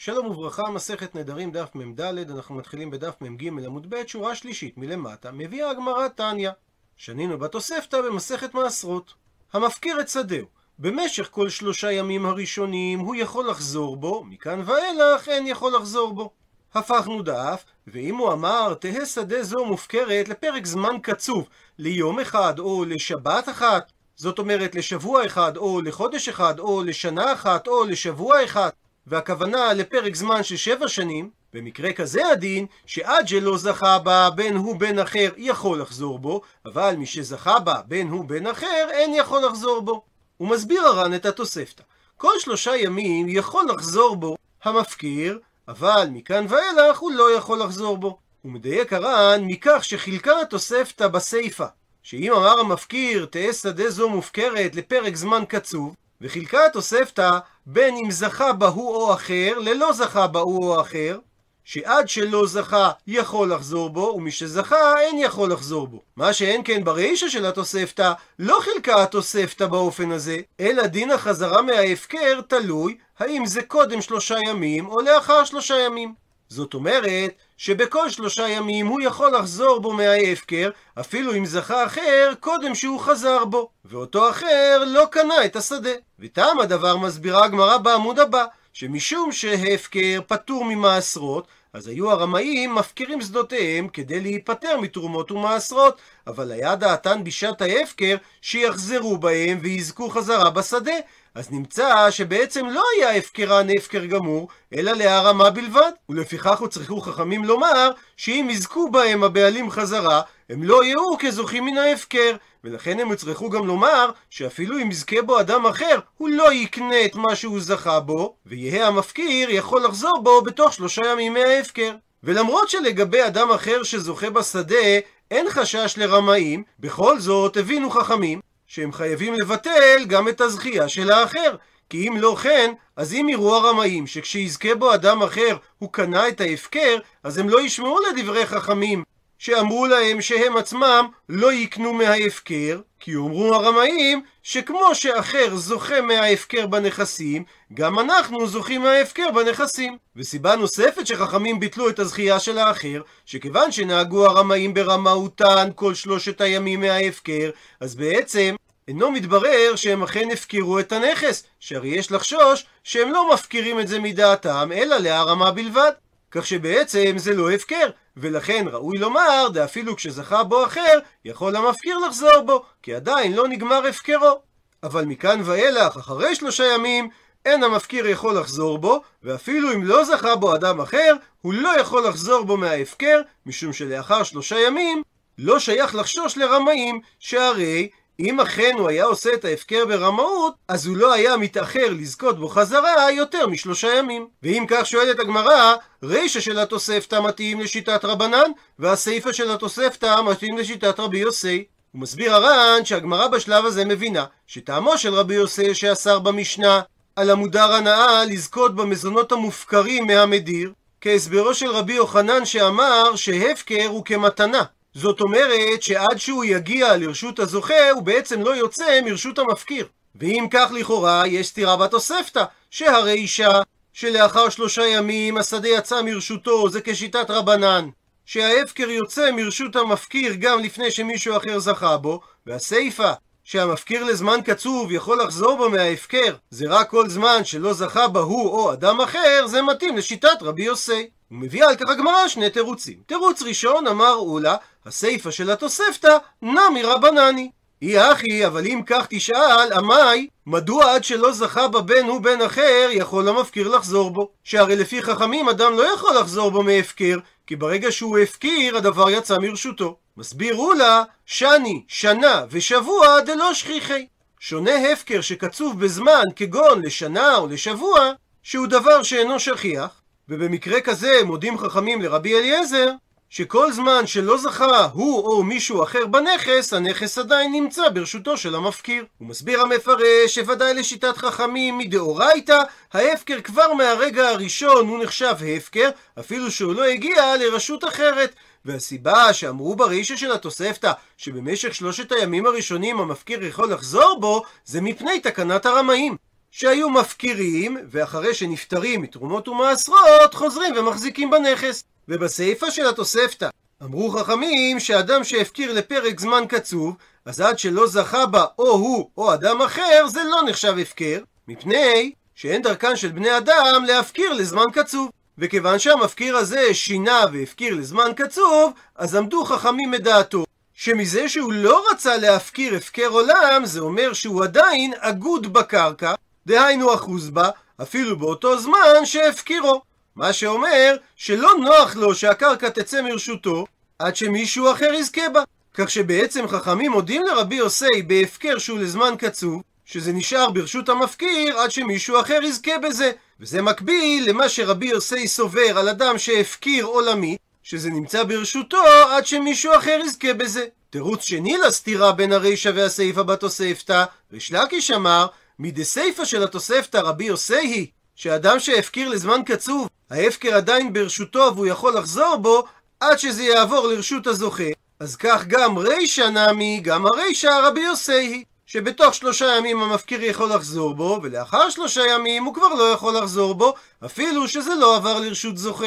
שלום וברכה, מסכת נדרים, דף מ"ד, אנחנו מתחילים בדף מ"ג עמוד ב', שורה שלישית מלמטה, מביאה הגמרא תניא. שנינו בתוספתא במסכת מעשרות. המפקיר את שדהו, במשך כל שלושה ימים הראשונים הוא יכול לחזור בו, מכאן ואילך אין יכול לחזור בו. הפכנו דף, ואם הוא אמר, תהא שדה זו מופקרת לפרק זמן קצוב, ליום אחד או לשבת אחת, זאת אומרת לשבוע אחד או לחודש אחד או לשנה אחת או לשבוע אחד, והכוונה לפרק זמן של שבע שנים, במקרה כזה הדין, שעד שלא זכה בה בין הוא בין אחר יכול לחזור בו, אבל מי שזכה בה בין הוא בין אחר אין יכול לחזור בו. הוא מסביר הר"ן את התוספתא. כל שלושה ימים יכול לחזור בו המפקיר, אבל מכאן ואילך הוא לא יכול לחזור בו. הוא מדייק הר"ן מכך שחילקה התוספתא בסיפא, שאם אמר המפקיר תהא שדה זו מופקרת לפרק זמן קצוב, וחילקה התוספתא בין אם זכה בה הוא או אחר, ללא זכה בה הוא או אחר, שעד שלא זכה יכול לחזור בו, ומי שזכה אין יכול לחזור בו. מה שאין כן ברישא של התוספתא, לא חילקה התוספתא באופן הזה, אלא דין החזרה מההפקר תלוי האם זה קודם שלושה ימים או לאחר שלושה ימים. זאת אומרת שבכל שלושה ימים הוא יכול לחזור בו מההפקר, אפילו אם זכה אחר קודם שהוא חזר בו, ואותו אחר לא קנה את השדה. וטעם הדבר מסבירה הגמרא בעמוד הבא, שמשום שהפקר פטור ממעשרות, אז היו הרמאים מפקירים שדותיהם כדי להיפטר מתרומות ומעשרות, אבל היה דעתן בשעת ההפקר שיחזרו בהם ויזכו חזרה בשדה, אז נמצא שבעצם לא היה הפקרן הפקר גמור, אלא להרמה בלבד. ולפיכך הוצרכו חכמים לומר, שאם יזכו בהם הבעלים חזרה, הם לא יהיו כזוכים מן ההפקר. ולכן הם הוצרכו גם לומר, שאפילו אם יזכה בו אדם אחר, הוא לא יקנה את מה שהוא זכה בו, ויהא המפקיר יכול לחזור בו בתוך שלושה ימים מההפקר. ולמרות שלגבי אדם אחר שזוכה בשדה, אין חשש לרמאים, בכל זאת הבינו חכמים שהם חייבים לבטל גם את הזכייה של האחר. כי אם לא כן, אז אם יראו הרמאים שכשיזכה בו אדם אחר הוא קנה את ההפקר, אז הם לא ישמעו לדברי חכמים שאמרו להם שהם עצמם לא יקנו מההפקר, כי יאמרו הרמאים שכמו שאחר זוכה מההפקר בנכסים, גם אנחנו זוכים מההפקר בנכסים. וסיבה נוספת שחכמים ביטלו את הזכייה של האחר, שכיוון שנהגו הרמאים ברמאותן כל שלושת הימים מההפקר, אז בעצם אינו מתברר שהם אכן הפקירו את הנכס, שהרי יש לחשוש שהם לא מפקירים את זה מדעתם, אלא להרמה בלבד. כך שבעצם זה לא הפקר, ולכן ראוי לומר, דאפילו כשזכה בו אחר, יכול המפקיר לחזור בו, כי עדיין לא נגמר הפקרו. אבל מכאן ואילך, אחרי שלושה ימים, אין המפקיר יכול לחזור בו, ואפילו אם לא זכה בו אדם אחר, הוא לא יכול לחזור בו מההפקר, משום שלאחר שלושה ימים, לא שייך לחשוש לרמאים, שהרי אם אכן הוא היה עושה את ההפקר ברמאות, אז הוא לא היה מתאחר לזכות בו חזרה יותר משלושה ימים. ואם כך שואלת הגמרא, רישא של התוספתא מתאים לשיטת רבנן, והסיפא של התוספתא מתאים לשיטת רבי יוסי. הוא מסביר הר"ן שהגמרא בשלב הזה מבינה שטעמו של רבי יוסי שאסר במשנה על המודר הנאה לזכות במזונות המופקרים מהמדיר, כהסברו של רבי יוחנן שאמר שהפקר הוא כמתנה, זאת אומרת שעד שהוא יגיע לרשות הזוכה, הוא בעצם לא יוצא מרשות המפקיר. ואם כך לכאורה, יש סתירה בתוספתא, שהרי אישה שלאחר שלושה ימים השדה יצא מרשותו, זה כשיטת רבנן. שההפקר יוצא מרשות המפקיר גם לפני שמישהו אחר זכה בו, והסיפא, שהמפקיר לזמן קצוב יכול לחזור בו מההפקר, זה רק כל זמן שלא זכה בה הוא או אדם אחר, זה מתאים לשיטת רבי יוסי. הוא מביא על כך הגמרא שני תירוצים. תירוץ ראשון, אמר אולה, הסיפא של התוספתא, נמי רבנני. אי אחי, אבל אם כך תשאל, עמי, מדוע עד שלא זכה בבן הוא בן אחר, יכול המפקיר לחזור בו? שהרי לפי חכמים אדם לא יכול לחזור בו מהפקר, כי ברגע שהוא הפקיר, הדבר יצא מרשותו. מסביר אולה, שני, שנה ושבוע דלא שכיחי. שונה הפקר שקצוב בזמן, כגון לשנה או לשבוע, שהוא דבר שאינו שכיח, ובמקרה כזה מודים חכמים לרבי אליעזר, שכל זמן שלא זכה הוא או מישהו אחר בנכס, הנכס עדיין נמצא ברשותו של המפקיר. הוא מסביר המפרש שוודאי לשיטת חכמים מדאורייתא, ההפקר כבר מהרגע הראשון הוא נחשב הפקר, אפילו שהוא לא הגיע לרשות אחרת. והסיבה שאמרו ברישא של התוספתא שבמשך שלושת הימים הראשונים המפקיר יכול לחזור בו, זה מפני תקנת הרמאים. שהיו מפקירים, ואחרי שנפטרים מתרומות ומעשרות, חוזרים ומחזיקים בנכס. ובסיפא של התוספתא, אמרו חכמים שאדם שהפקיר לפרק זמן קצוב, אז עד שלא זכה בה או הוא או אדם אחר, זה לא נחשב הפקר, מפני שאין דרכן של בני אדם להפקיר לזמן קצוב. וכיוון שהמפקיר הזה שינה והפקיר לזמן קצוב, אז עמדו חכמים מדעתו. שמזה שהוא לא רצה להפקיר הפקר עולם, זה אומר שהוא עדיין אגוד בקרקע, דהיינו אחוז בה, אפילו באותו זמן שהפקירו. מה שאומר שלא נוח לו שהקרקע תצא מרשותו עד שמישהו אחר יזכה בה. כך שבעצם חכמים מודים לרבי יוסי בהפקר שהוא לזמן קצוב, שזה נשאר ברשות המפקיר עד שמישהו אחר יזכה בזה. וזה מקביל למה שרבי יוסי סובר על אדם שהפקיר עולמי, שזה נמצא ברשותו עד שמישהו אחר יזכה בזה. תירוץ שני לסתירה בין הרישא והסיפא בתוספתא, ריש לקיש אמר, מדסיפא של התוספתא רבי יוסי היא, שאדם שהפקיר לזמן קצוב, ההפקר עדיין ברשותו והוא יכול לחזור בו, עד שזה יעבור לרשות הזוכה. אז כך גם רישא נמי, גם הרישא רבי יוסי היא. שבתוך שלושה ימים המפקיר יכול לחזור בו, ולאחר שלושה ימים הוא כבר לא יכול לחזור בו, אפילו שזה לא עבר לרשות זוכה.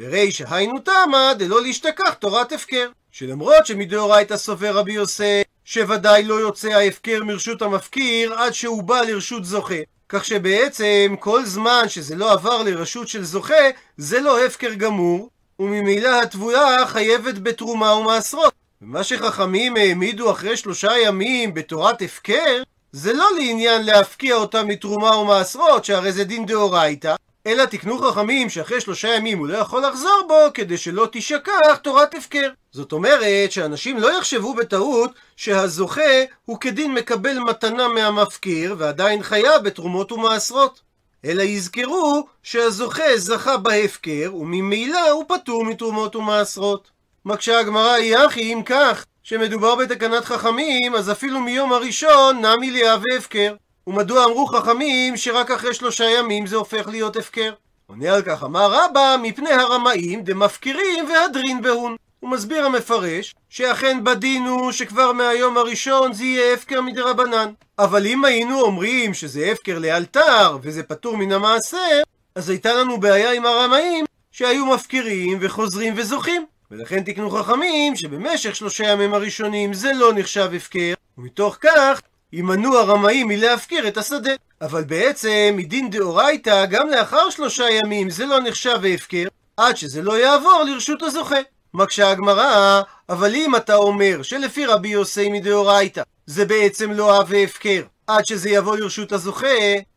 ורישא היינו תמה דלא להשתכח תורת הפקר. שלמרות שמדאורייתא סובר רבי יוסי, שוודאי לא יוצא ההפקר מרשות המפקיר עד שהוא בא לרשות זוכה. כך שבעצם כל זמן שזה לא עבר לרשות של זוכה, זה לא הפקר גמור, וממילא התבויה חייבת בתרומה ומעשרות. ומה שחכמים העמידו אחרי שלושה ימים בתורת הפקר, זה לא לעניין להפקיע אותם מתרומה ומעשרות, שהרי זה דין דאורייתא, אלא תקנו חכמים שאחרי שלושה ימים הוא לא יכול לחזור בו, כדי שלא תשכח תורת הפקר. זאת אומרת שאנשים לא יחשבו בטעות שהזוכה הוא כדין מקבל מתנה מהמפקיר ועדיין חייב בתרומות ומעשרות. אלא יזכרו שהזוכה זכה בהפקר וממילא הוא פטור מתרומות ומעשרות. מקשה הגמרא היא אחי אם כך שמדובר בתקנת חכמים אז אפילו מיום הראשון נמי לאה והפקר. ומדוע אמרו חכמים שרק אחרי שלושה ימים זה הופך להיות הפקר? עונה על כך אמר רבא מפני הרמאים דמפקירים והדרין בהון. הוא מסביר המפרש שאכן בדין הוא שכבר מהיום הראשון זה יהיה הפקר מדרבנן. אבל אם היינו אומרים שזה הפקר לאלתר וזה פטור מן המעשר, אז הייתה לנו בעיה עם הרמאים שהיו מפקירים וחוזרים וזוכים. ולכן תקנו חכמים שבמשך שלושה ימים הראשונים זה לא נחשב הפקר, ומתוך כך יימנעו הרמאים מלהפקיר את השדה. אבל בעצם מדין דאורייתא גם לאחר שלושה ימים זה לא נחשב הפקר, עד שזה לא יעבור לרשות הזוכה. מקשה הגמרא, אבל אם אתה אומר שלפי רבי יוסי מדאורייתא זה בעצם לא אב והפקר, עד שזה יבוא לרשות הזוכה,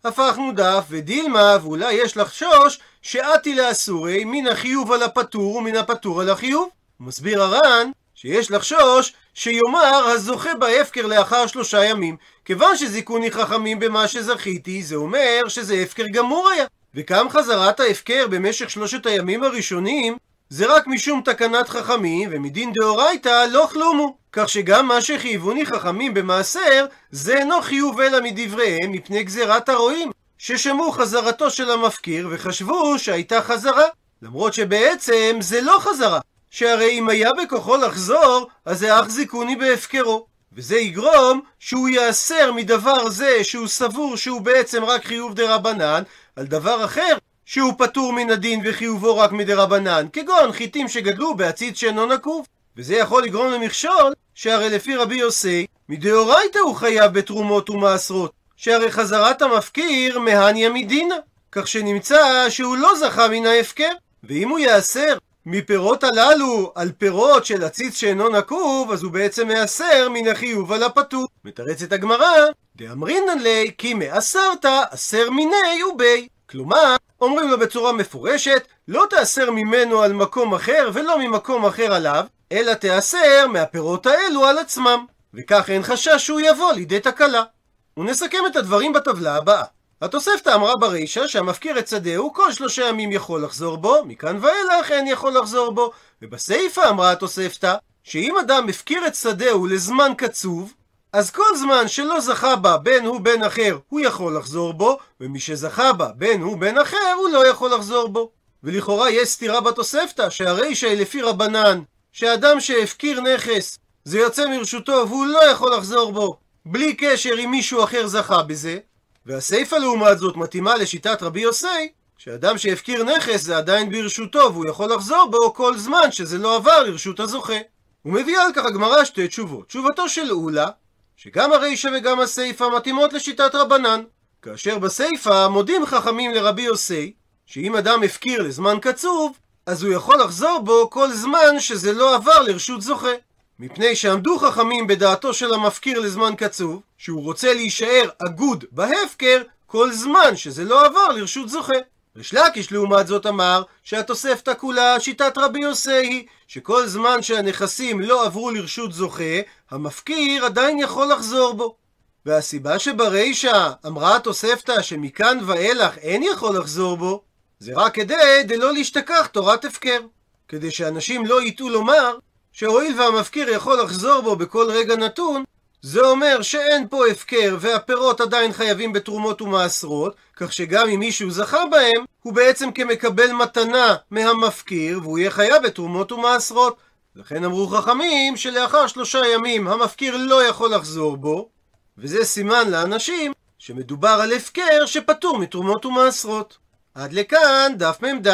הפכנו דף ודילמה, ואולי יש לחשוש שאתי לאסורי מן החיוב על הפטור ומן הפטור על החיוב. מסביר הר"ן שיש לחשוש שיאמר הזוכה בהפקר לאחר שלושה ימים. כיוון שזיכוני חכמים במה שזכיתי, זה אומר שזה הפקר גמור היה. וכם חזרת ההפקר במשך שלושת הימים הראשונים, זה רק משום תקנת חכמים, ומדין דאורייתא לא כלומו. כך שגם מה שחייבוני חכמים במעשר, זה אינו חיוב אלא מדבריהם מפני גזירת הרועים, ששמעו חזרתו של המפקיר וחשבו שהייתה חזרה. למרות שבעצם זה לא חזרה, שהרי אם היה בכוחו לחזור, אז זיכוני בהפקרו. וזה יגרום שהוא ייאסר מדבר זה שהוא סבור שהוא בעצם רק חיוב דה רבנן, על דבר אחר שהוא פטור מן הדין וחיובו רק מדה רבנן, כגון חיטים שגדלו בעציץ שאינו נקוב. וזה יכול לגרום למכשול, שהרי לפי רבי יוסי, מדאורייתא הוא חייב בתרומות ומעשרות, שהרי חזרת המפקיר מהניה מדינה, כך שנמצא שהוא לא זכה מן ההפקר. ואם הוא ייאסר מפירות הללו על פירות של עציץ שאינו נקוב, אז הוא בעצם מעשר מן החיוב על הפטור. מתרצת הגמרא, דאמרינן לי כי מעשרת אסר מיני ובי. כלומר, אומרים לו בצורה מפורשת, לא תאסר ממנו על מקום אחר ולא ממקום אחר עליו, אלא תאסר מהפירות האלו על עצמם. וכך אין חשש שהוא יבוא לידי תקלה. ונסכם את הדברים בטבלה הבאה. התוספתא אמרה ברישא שהמפקיר את שדהו כל שלושה ימים יכול לחזור בו, מכאן ואילך אין יכול לחזור בו. ובסיפא אמרה התוספתא שאם אדם הפקיר את שדהו לזמן קצוב, אז כל זמן שלא זכה בה בין הוא בין אחר, הוא יכול לחזור בו, ומי שזכה בה בין הוא בין אחר, הוא לא יכול לחזור בו. ולכאורה יש סתירה בתוספתא, שהרישא היא לפי רבנן, שאדם שהפקיר נכס, זה יוצא מרשותו והוא לא יכול לחזור בו, בלי קשר אם מישהו אחר זכה בזה, והסיפא לעומת זאת מתאימה לשיטת רבי יוסי, שאדם שהפקיר נכס זה עדיין ברשותו והוא יכול לחזור בו כל זמן שזה לא עבר לרשות הזוכה. ומביאה על כך הגמרא שתי תשובות. תשובתו של אולה, שגם הרישא וגם הסיפא מתאימות לשיטת רבנן. כאשר בסיפא מודים חכמים לרבי יוסי, שאם אדם הפקיר לזמן קצוב, אז הוא יכול לחזור בו כל זמן שזה לא עבר לרשות זוכה. מפני שעמדו חכמים בדעתו של המפקיר לזמן קצוב, שהוא רוצה להישאר אגוד בהפקר כל זמן שזה לא עבר לרשות זוכה. ריש לקיש לעומת זאת אמר שהתוספתא כולה שיטת רבי יוסי היא שכל זמן שהנכסים לא עברו לרשות זוכה, המפקיר עדיין יכול לחזור בו. והסיבה שברישא אמרה התוספתא שמכאן ואילך אין יכול לחזור בו, זה רק כדי דלא להשתכח תורת הפקר. כדי שאנשים לא יטעו לומר שהואיל והמפקיר יכול לחזור בו בכל רגע נתון, זה אומר שאין פה הפקר והפירות עדיין חייבים בתרומות ומעשרות, כך שגם אם מישהו זכה בהם, הוא בעצם כמקבל מתנה מהמפקיר, והוא יהיה חייב בתרומות ומעשרות. לכן אמרו חכמים שלאחר שלושה ימים המפקיר לא יכול לחזור בו, וזה סימן לאנשים שמדובר על הפקר שפטור מתרומות ומעשרות. עד לכאן דף מ"ד.